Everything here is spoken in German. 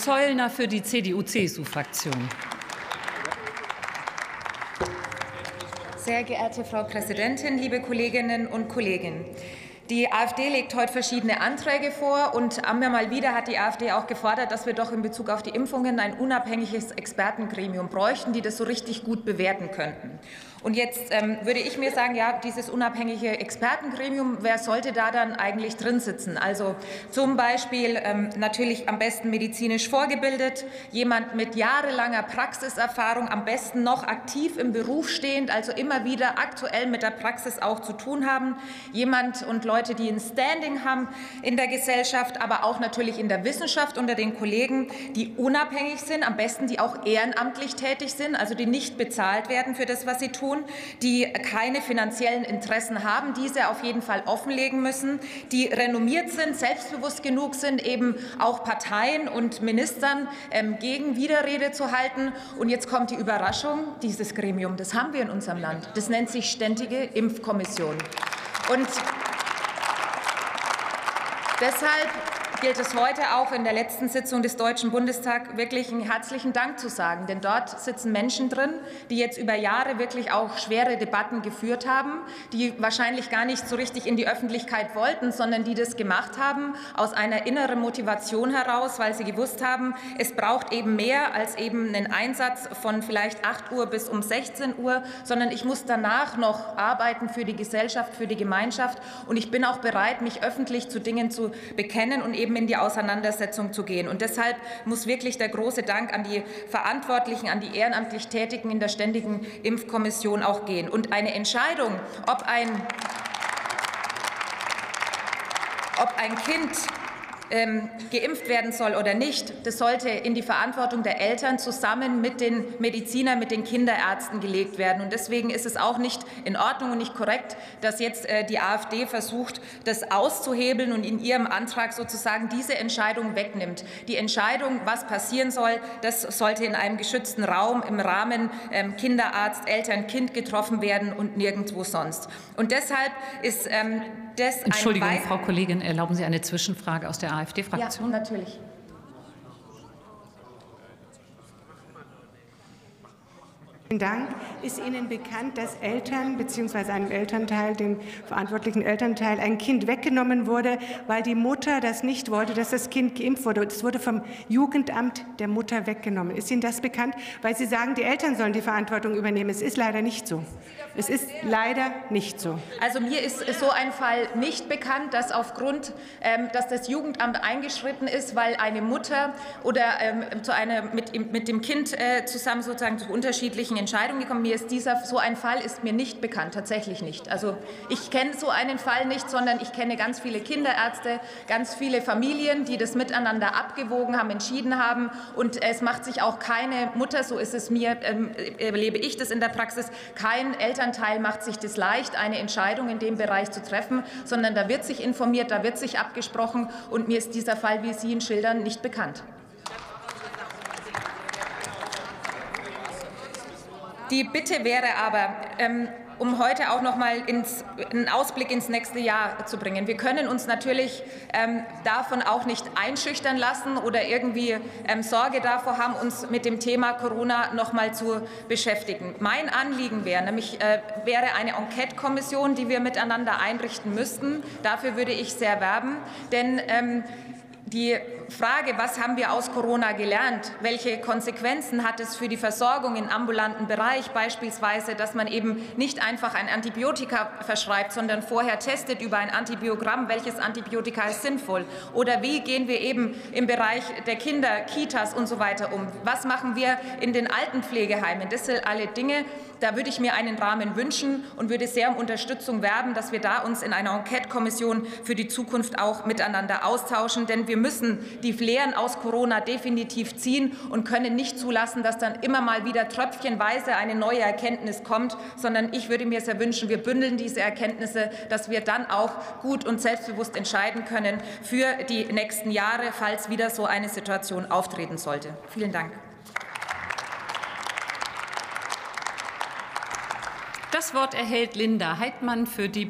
Zollner für die CDU-CSU-Fraktion. Sehr geehrte Frau Präsidentin, liebe Kolleginnen und Kollegen! Die AfD legt heute verschiedene Anträge vor und einmal mal wieder hat die AfD auch gefordert, dass wir doch in Bezug auf die Impfungen ein unabhängiges Expertengremium bräuchten, die das so richtig gut bewerten könnten. Und jetzt ähm, würde ich mir sagen, ja, dieses unabhängige Expertengremium, wer sollte da dann eigentlich drin sitzen? Also zum Beispiel ähm, natürlich am besten medizinisch vorgebildet, jemand mit jahrelanger Praxiserfahrung, am besten noch aktiv im Beruf stehend, also immer wieder aktuell mit der Praxis auch zu tun haben, jemand und Leute, die ein Standing haben in der Gesellschaft, aber auch natürlich in der Wissenschaft unter den Kollegen, die unabhängig sind, am besten die auch ehrenamtlich tätig sind, also die nicht bezahlt werden für das, was sie tun, die keine finanziellen Interessen haben, diese auf jeden Fall offenlegen müssen, die renommiert sind, selbstbewusst genug sind, eben auch Parteien und Ministern ähm, gegen Widerrede zu halten. Und jetzt kommt die Überraschung, dieses Gremium, das haben wir in unserem Land. Das nennt sich Ständige Impfkommission. Und deshalb gilt es heute auch in der letzten Sitzung des Deutschen Bundestags wirklich einen herzlichen Dank zu sagen. Denn dort sitzen Menschen drin, die jetzt über Jahre wirklich auch schwere Debatten geführt haben, die wahrscheinlich gar nicht so richtig in die Öffentlichkeit wollten, sondern die das gemacht haben aus einer inneren Motivation heraus, weil sie gewusst haben, es braucht eben mehr als eben einen Einsatz von vielleicht 8 Uhr bis um 16 Uhr, sondern ich muss danach noch arbeiten für die Gesellschaft, für die Gemeinschaft. Und ich bin auch bereit, mich öffentlich zu Dingen zu bekennen und eben eben in die Auseinandersetzung zu gehen. Und deshalb muss wirklich der große Dank an die Verantwortlichen, an die ehrenamtlich Tätigen in der Ständigen Impfkommission auch gehen. Und eine Entscheidung, ob ein ob ein Kind ähm, geimpft werden soll oder nicht, das sollte in die Verantwortung der Eltern zusammen mit den Medizinern, mit den Kinderärzten gelegt werden. Und deswegen ist es auch nicht in Ordnung und nicht korrekt, dass jetzt äh, die AfD versucht, das auszuhebeln und in ihrem Antrag sozusagen diese Entscheidung wegnimmt. Die Entscheidung, was passieren soll, das sollte in einem geschützten Raum im Rahmen ähm, Kinderarzt, Eltern, Kind getroffen werden und nirgendwo sonst. Und deshalb ist ähm, das Entschuldigung, Frau Kollegin, erlauben Sie eine Zwischenfrage aus der AfD-Fraktion? Ja, natürlich. Vielen Dank. Ist Ihnen bekannt, dass Eltern bzw. einem Elternteil, dem verantwortlichen Elternteil, ein Kind weggenommen wurde, weil die Mutter das nicht wollte, dass das Kind geimpft wurde? Es wurde vom Jugendamt der Mutter weggenommen. Ist Ihnen das bekannt? Weil Sie sagen, die Eltern sollen die Verantwortung übernehmen. Es ist leider nicht so. Es ist leider nicht so. Also mir ist so ein Fall nicht bekannt, dass aufgrund, ähm, dass das Jugendamt eingeschritten ist, weil eine Mutter oder ähm, zu einer, mit, mit dem Kind äh, zusammen sozusagen zu unterschiedlichen Entscheidung gekommen. Mir ist dieser, so ein Fall ist mir nicht bekannt, tatsächlich nicht. Also ich kenne so einen Fall nicht, sondern ich kenne ganz viele Kinderärzte, ganz viele Familien, die das miteinander abgewogen haben, entschieden haben. Und es macht sich auch keine Mutter, so ist es mir, ähm, erlebe ich das in der Praxis, kein Elternteil macht sich das leicht, eine Entscheidung in dem Bereich zu treffen, sondern da wird sich informiert, da wird sich abgesprochen. Und mir ist dieser Fall, wie Sie ihn schildern, nicht bekannt. Die Bitte wäre aber, ähm, um heute auch noch mal ins, einen Ausblick ins nächste Jahr zu bringen. Wir können uns natürlich ähm, davon auch nicht einschüchtern lassen oder irgendwie ähm, Sorge davor haben, uns mit dem Thema Corona noch mal zu beschäftigen. Mein Anliegen wäre nämlich äh, wäre eine Enquete-Kommission, die wir miteinander einrichten müssten. Dafür würde ich sehr werben, denn ähm, die Frage, was haben wir aus Corona gelernt? Welche Konsequenzen hat es für die Versorgung im ambulanten Bereich beispielsweise, dass man eben nicht einfach ein Antibiotika verschreibt, sondern vorher testet über ein Antibiogramm, welches Antibiotika ist sinnvoll? Oder wie gehen wir eben im Bereich der Kinder, Kitas und so weiter um? Was machen wir in den Altenpflegeheimen? Das sind alle Dinge, da würde ich mir einen Rahmen wünschen und würde sehr um Unterstützung werben, dass wir da uns in einer Enquete-Kommission für die Zukunft auch miteinander austauschen. Denn wir müssen die Lehren aus Corona definitiv ziehen und können nicht zulassen, dass dann immer mal wieder tröpfchenweise eine neue Erkenntnis kommt, sondern ich würde mir sehr wünschen, wir bündeln diese Erkenntnisse, dass wir dann auch gut und selbstbewusst entscheiden können für die nächsten Jahre, falls wieder so eine Situation auftreten sollte. Vielen Dank. Das Wort erhält Linda Heidmann für die